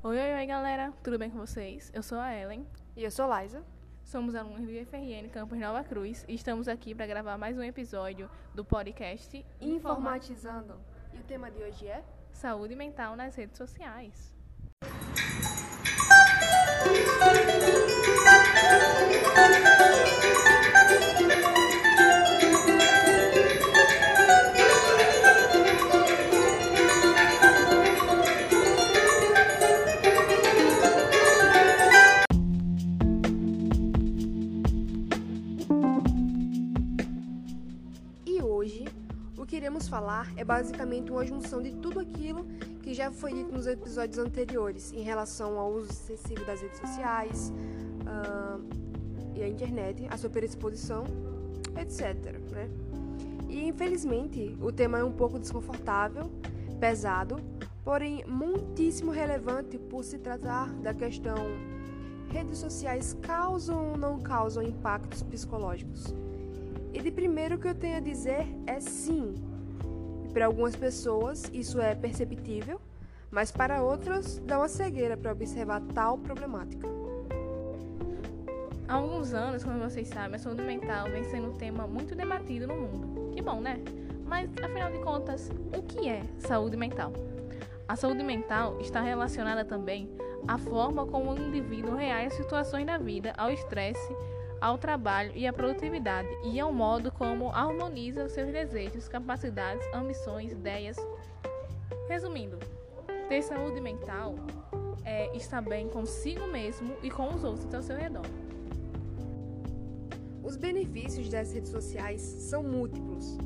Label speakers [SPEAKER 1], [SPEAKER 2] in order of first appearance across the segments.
[SPEAKER 1] Oi, oi, oi, galera. Tudo bem com vocês? Eu sou a Ellen.
[SPEAKER 2] E eu sou Liza.
[SPEAKER 1] Somos alunos do IFRN Campus Nova Cruz e estamos aqui para gravar mais um episódio do podcast
[SPEAKER 2] Informatizando. E o tema de hoje é
[SPEAKER 1] Saúde Mental nas redes sociais.
[SPEAKER 2] Basicamente uma junção de tudo aquilo que já foi dito nos episódios anteriores em relação ao uso excessivo das redes sociais ah, e a internet, a superexposição, etc. Né? E infelizmente o tema é um pouco desconfortável, pesado, porém muitíssimo relevante por se tratar da questão redes sociais causam ou não causam impactos psicológicos. E de primeiro que eu tenho a dizer é sim. Para algumas pessoas isso é perceptível, mas para outras dá uma cegueira para observar tal problemática.
[SPEAKER 1] Há alguns anos, como vocês sabem, a saúde mental vem sendo um tema muito debatido no mundo. Que bom, né? Mas, afinal de contas, o que é saúde mental? A saúde mental está relacionada também à forma como o indivíduo reage às situações da vida, ao estresse, ao trabalho e à produtividade, e ao modo como harmoniza seus desejos, capacidades, ambições, ideias. Resumindo, ter saúde mental é estar bem consigo mesmo e com os outros ao seu redor.
[SPEAKER 2] Os benefícios das redes sociais são múltiplos.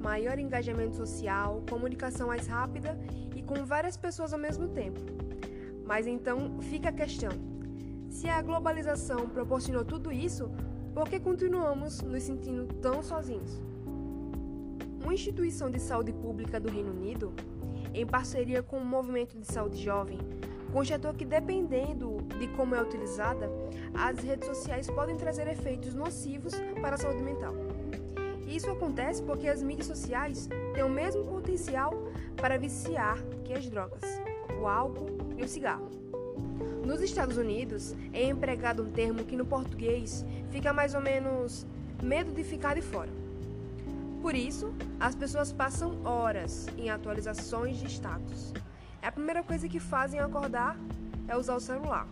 [SPEAKER 2] Maior engajamento social, comunicação mais rápida e com várias pessoas ao mesmo tempo. Mas então fica a questão: se a globalização proporcionou tudo isso, por que continuamos nos sentindo tão sozinhos? Uma instituição de saúde pública do Reino Unido, em parceria com o Movimento de Saúde Jovem, constatou que, dependendo de como é utilizada, as redes sociais podem trazer efeitos nocivos para a saúde mental. Isso acontece porque as mídias sociais têm o mesmo potencial para viciar que as drogas, o álcool e o cigarro. Nos Estados Unidos, é empregado um termo que no português fica mais ou menos medo de ficar de fora. Por isso, as pessoas passam horas em atualizações de status. A primeira coisa que fazem ao acordar é usar o celular.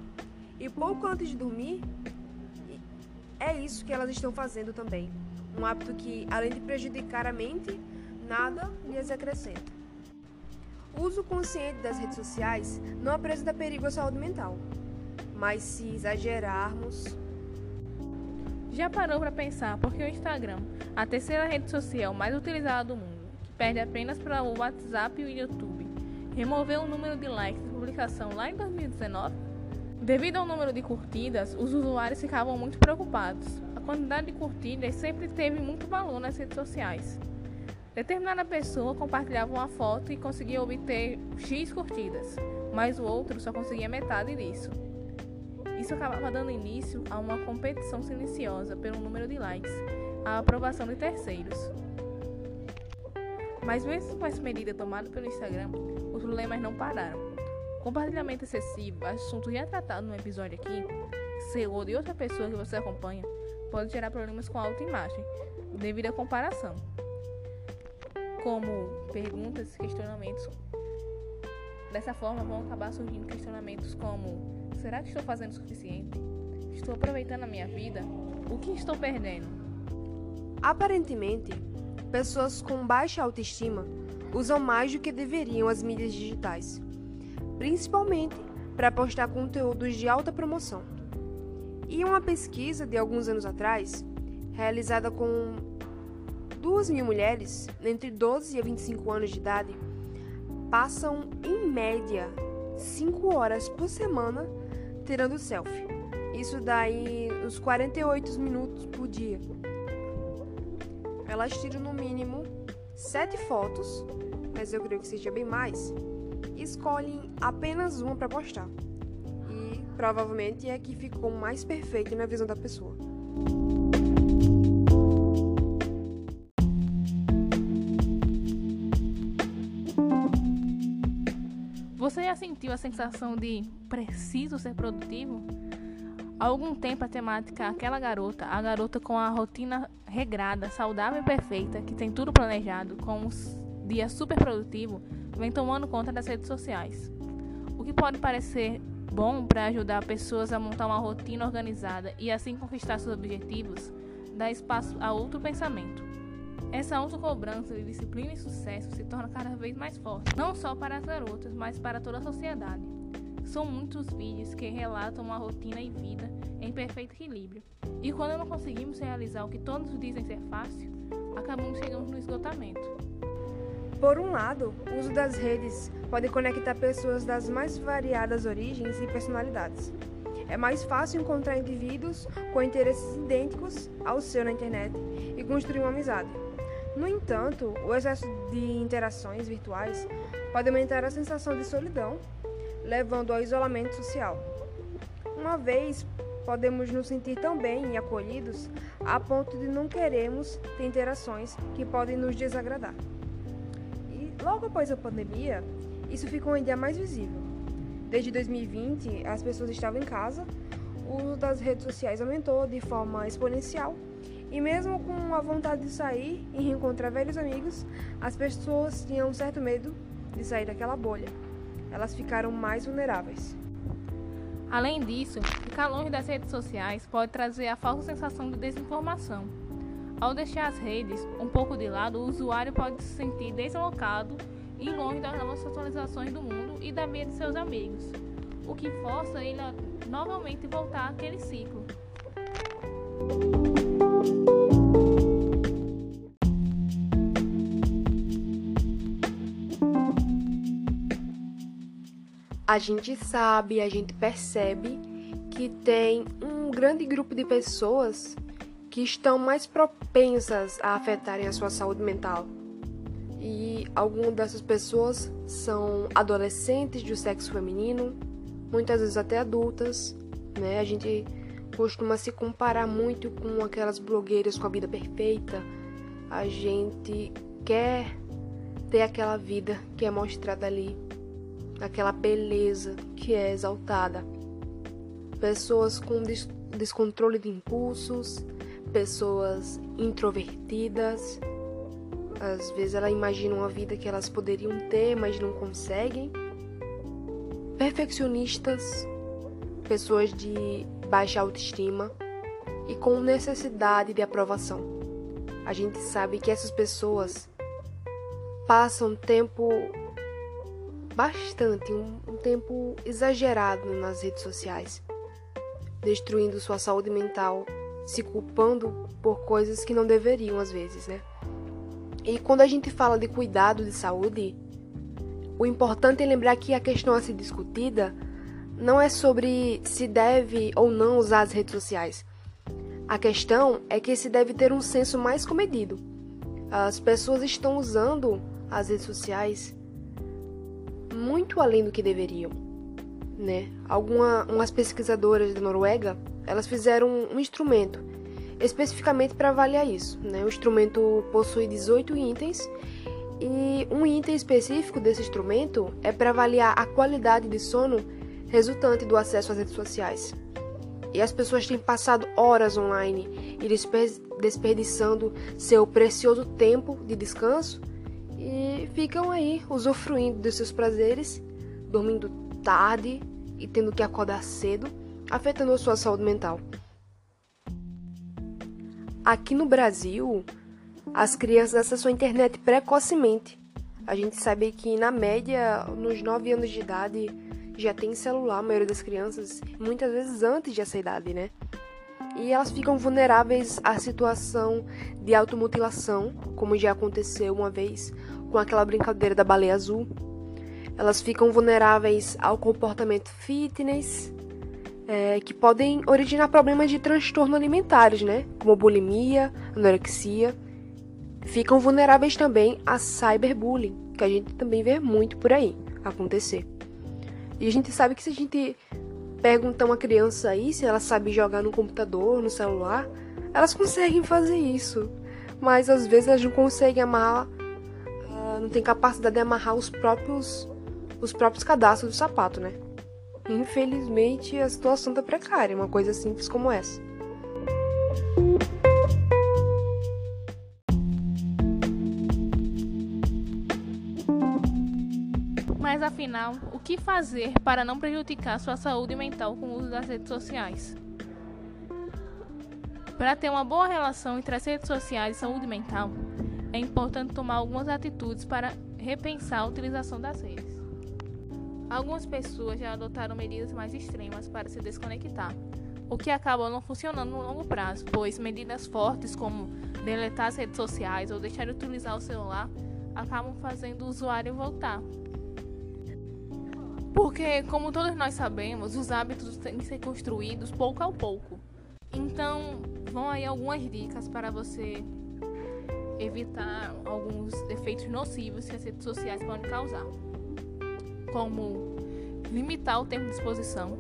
[SPEAKER 2] E pouco antes de dormir, é isso que elas estão fazendo também. Um hábito que, além de prejudicar a mente, nada lhes acrescenta. O uso consciente das redes sociais não apresenta perigo à saúde mental, mas se exagerarmos.
[SPEAKER 1] Já parou para pensar por que o Instagram, a terceira rede social mais utilizada do mundo, que perde apenas para o WhatsApp e o YouTube, removeu o número de likes de publicação lá em 2019? Devido ao número de curtidas, os usuários ficavam muito preocupados. A quantidade de curtidas sempre teve muito valor nas redes sociais. Determinada pessoa compartilhava uma foto e conseguia obter X curtidas, mas o outro só conseguia metade disso. Isso acabava dando início a uma competição silenciosa pelo número de likes, a aprovação de terceiros. Mas mesmo com essa medida tomada pelo Instagram, os problemas não pararam. Compartilhamento excessivo, assunto já tratado no episódio aqui, seu de outra pessoa que você acompanha, pode gerar problemas com a autoimagem, devido à comparação. Como perguntas questionamentos. Dessa forma vão acabar surgindo questionamentos como: será que estou fazendo o suficiente? Estou aproveitando a minha vida? O que estou perdendo?
[SPEAKER 2] Aparentemente, pessoas com baixa autoestima usam mais do que deveriam as mídias digitais, principalmente para postar conteúdos de alta promoção. E uma pesquisa de alguns anos atrás, realizada com 2 mil mulheres entre 12 e 25 anos de idade, passam em média 5 horas por semana tirando selfie. Isso daí uns 48 minutos por dia. Elas tiram no mínimo 7 fotos, mas eu creio que seja bem mais, e escolhem apenas uma para postar. E provavelmente é a que ficou mais perfeita na visão da pessoa.
[SPEAKER 1] Você já sentiu a sensação de preciso ser produtivo? Há algum tempo a temática Aquela Garota, a garota com a rotina regrada, saudável e perfeita, que tem tudo planejado, com um dia super produtivo, vem tomando conta das redes sociais. O que pode parecer bom para ajudar pessoas a montar uma rotina organizada e assim conquistar seus objetivos, dá espaço a outro pensamento. Essa autocobrança de disciplina e sucesso se torna cada vez mais forte, não só para as garotas, mas para toda a sociedade. São muitos vídeos que relatam uma rotina e vida em perfeito equilíbrio. E quando não conseguimos realizar o que todos dizem ser fácil, acabamos chegando no esgotamento.
[SPEAKER 2] Por um lado, o uso das redes pode conectar pessoas das mais variadas origens e personalidades. É mais fácil encontrar indivíduos com interesses idênticos ao seu na internet e construir uma amizade. No entanto, o excesso de interações virtuais pode aumentar a sensação de solidão levando ao isolamento social. Uma vez podemos nos sentir tão bem e acolhidos a ponto de não queremos ter interações que podem nos desagradar. E logo após a pandemia, isso ficou ainda mais visível. Desde 2020, as pessoas estavam em casa, o uso das redes sociais aumentou de forma exponencial e mesmo com a vontade de sair e reencontrar velhos amigos, as pessoas tinham um certo medo de sair daquela bolha elas ficaram mais vulneráveis.
[SPEAKER 1] Além disso, ficar longe das redes sociais pode trazer a falsa sensação de desinformação. Ao deixar as redes um pouco de lado, o usuário pode se sentir deslocado e longe das novas atualizações do mundo e da vida de seus amigos, o que força ele a novamente voltar àquele ciclo.
[SPEAKER 2] A gente sabe, a gente percebe que tem um grande grupo de pessoas que estão mais propensas a afetarem a sua saúde mental. E algumas dessas pessoas são adolescentes do sexo feminino, muitas vezes até adultas, né? A gente costuma se comparar muito com aquelas blogueiras com a vida perfeita. A gente quer ter aquela vida que é mostrada ali aquela beleza que é exaltada. Pessoas com des descontrole de impulsos, pessoas introvertidas. Às vezes elas imaginam uma vida que elas poderiam ter, mas não conseguem. Perfeccionistas, pessoas de baixa autoestima e com necessidade de aprovação. A gente sabe que essas pessoas passam tempo bastante, um, um tempo exagerado nas redes sociais, destruindo sua saúde mental, se culpando por coisas que não deveriam às vezes, né? E quando a gente fala de cuidado de saúde, o importante é lembrar que a questão a ser discutida não é sobre se deve ou não usar as redes sociais. A questão é que se deve ter um senso mais comedido. As pessoas estão usando as redes sociais muito além do que deveriam, né? Algumas pesquisadoras da Noruega, elas fizeram um instrumento especificamente para avaliar isso, né? O instrumento possui 18 itens e um item específico desse instrumento é para avaliar a qualidade de sono resultante do acesso às redes sociais. E as pessoas têm passado horas online e desperdiçando seu precioso tempo de descanso e ficam aí usufruindo dos seus prazeres, dormindo tarde e tendo que acordar cedo, afetando a sua saúde mental. Aqui no Brasil, as crianças acessam a internet precocemente. A gente sabe que, na média, nos 9 anos de idade, já tem celular, a maioria das crianças, muitas vezes antes dessa idade, né? E elas ficam vulneráveis à situação de automutilação, como já aconteceu uma vez com aquela brincadeira da baleia azul. Elas ficam vulneráveis ao comportamento fitness, é, que podem originar problemas de transtorno alimentares, né? Como bulimia, anorexia. Ficam vulneráveis também a cyberbullying, que a gente também vê muito por aí acontecer. E a gente sabe que se a gente perguntar uma criança aí se ela sabe jogar no computador, no celular, elas conseguem fazer isso. Mas às vezes elas não conseguem amarrar não tem capacidade de amarrar os próprios os próprios cadastros do sapato, né? Infelizmente, a situação tá precária, uma coisa simples como essa.
[SPEAKER 1] Mas afinal, o que fazer para não prejudicar sua saúde mental com o uso das redes sociais? Para ter uma boa relação entre as redes sociais e saúde mental, é importante tomar algumas atitudes para repensar a utilização das redes. Algumas pessoas já adotaram medidas mais extremas para se desconectar, o que acaba não funcionando no longo prazo, pois medidas fortes como deletar as redes sociais ou deixar de utilizar o celular acabam fazendo o usuário voltar. Porque, como todos nós sabemos, os hábitos têm que ser construídos pouco a pouco. Então, vão aí algumas dicas para você evitar alguns efeitos nocivos que as redes sociais podem causar, como limitar o tempo de exposição,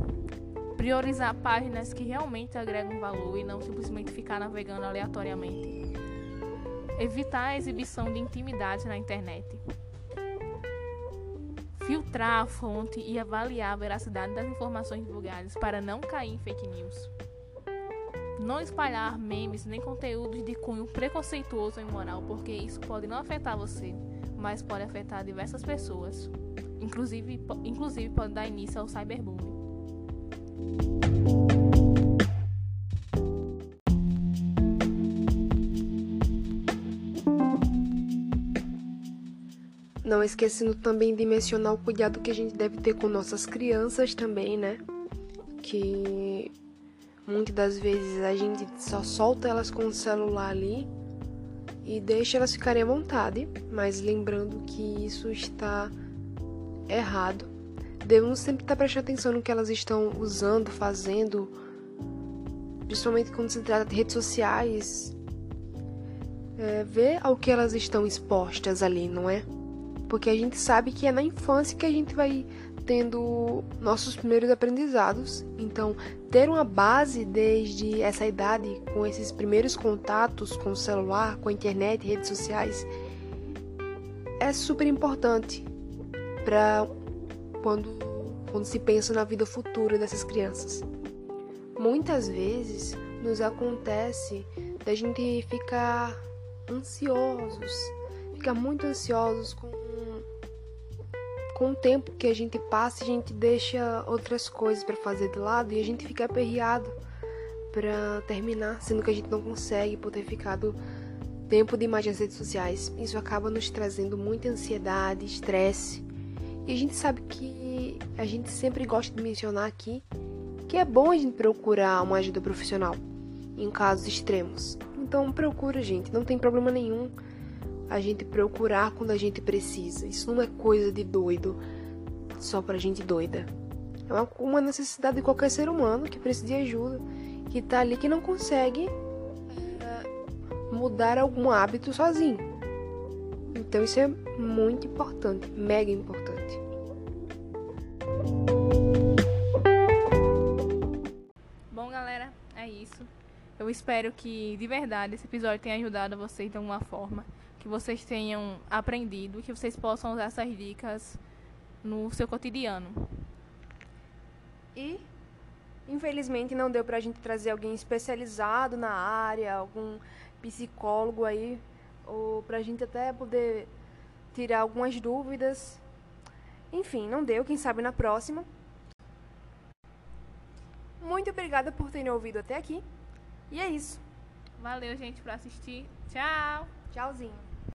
[SPEAKER 1] priorizar páginas que realmente agregam valor e não simplesmente ficar navegando aleatoriamente, evitar a exibição de intimidade na internet, filtrar a fonte e avaliar a veracidade das informações divulgadas para não cair em fake news não espalhar memes nem conteúdos de cunho preconceituoso ou imoral, porque isso pode não afetar você, mas pode afetar diversas pessoas. Inclusive, inclusive pode dar início ao cyberbullying.
[SPEAKER 2] Não esquecendo também de mencionar o cuidado que a gente deve ter com nossas crianças também, né? Que Muitas das vezes a gente só solta elas com o celular ali e deixa elas ficarem à vontade, mas lembrando que isso está errado. Devemos sempre estar prestando atenção no que elas estão usando, fazendo, principalmente quando se trata de redes sociais. É, ver ao que elas estão expostas ali, não é? Porque a gente sabe que é na infância que a gente vai tendo nossos primeiros aprendizados. Então, ter uma base desde essa idade, com esses primeiros contatos com o celular, com a internet, redes sociais, é super importante para quando, quando se pensa na vida futura dessas crianças. Muitas vezes nos acontece da gente ficar ansiosos, ficar muito ansiosos com com o tempo que a gente passa, a gente deixa outras coisas para fazer de lado e a gente fica aperreado para terminar, sendo que a gente não consegue por ter ficado tempo demais nas redes sociais. Isso acaba nos trazendo muita ansiedade, estresse. E a gente sabe que a gente sempre gosta de mencionar aqui que é bom a gente procurar uma ajuda profissional em casos extremos. Então procura, gente, não tem problema nenhum a gente procurar quando a gente precisa. Isso não é coisa de doido, só pra gente doida. É uma, uma necessidade de qualquer ser humano que precisa de ajuda, que tá ali que não consegue é, mudar algum hábito sozinho. Então isso é muito importante, mega importante.
[SPEAKER 1] Bom, galera, é isso. Eu espero que de verdade esse episódio tenha ajudado vocês de alguma forma que vocês tenham aprendido, que vocês possam usar essas dicas no seu cotidiano.
[SPEAKER 2] E infelizmente não deu pra gente trazer alguém especializado na área, algum psicólogo aí, ou pra gente até poder tirar algumas dúvidas. Enfim, não deu, quem sabe na próxima. Muito obrigada por terem ouvido até aqui. E é isso.
[SPEAKER 1] Valeu, gente, por assistir. Tchau.
[SPEAKER 2] Tchauzinho.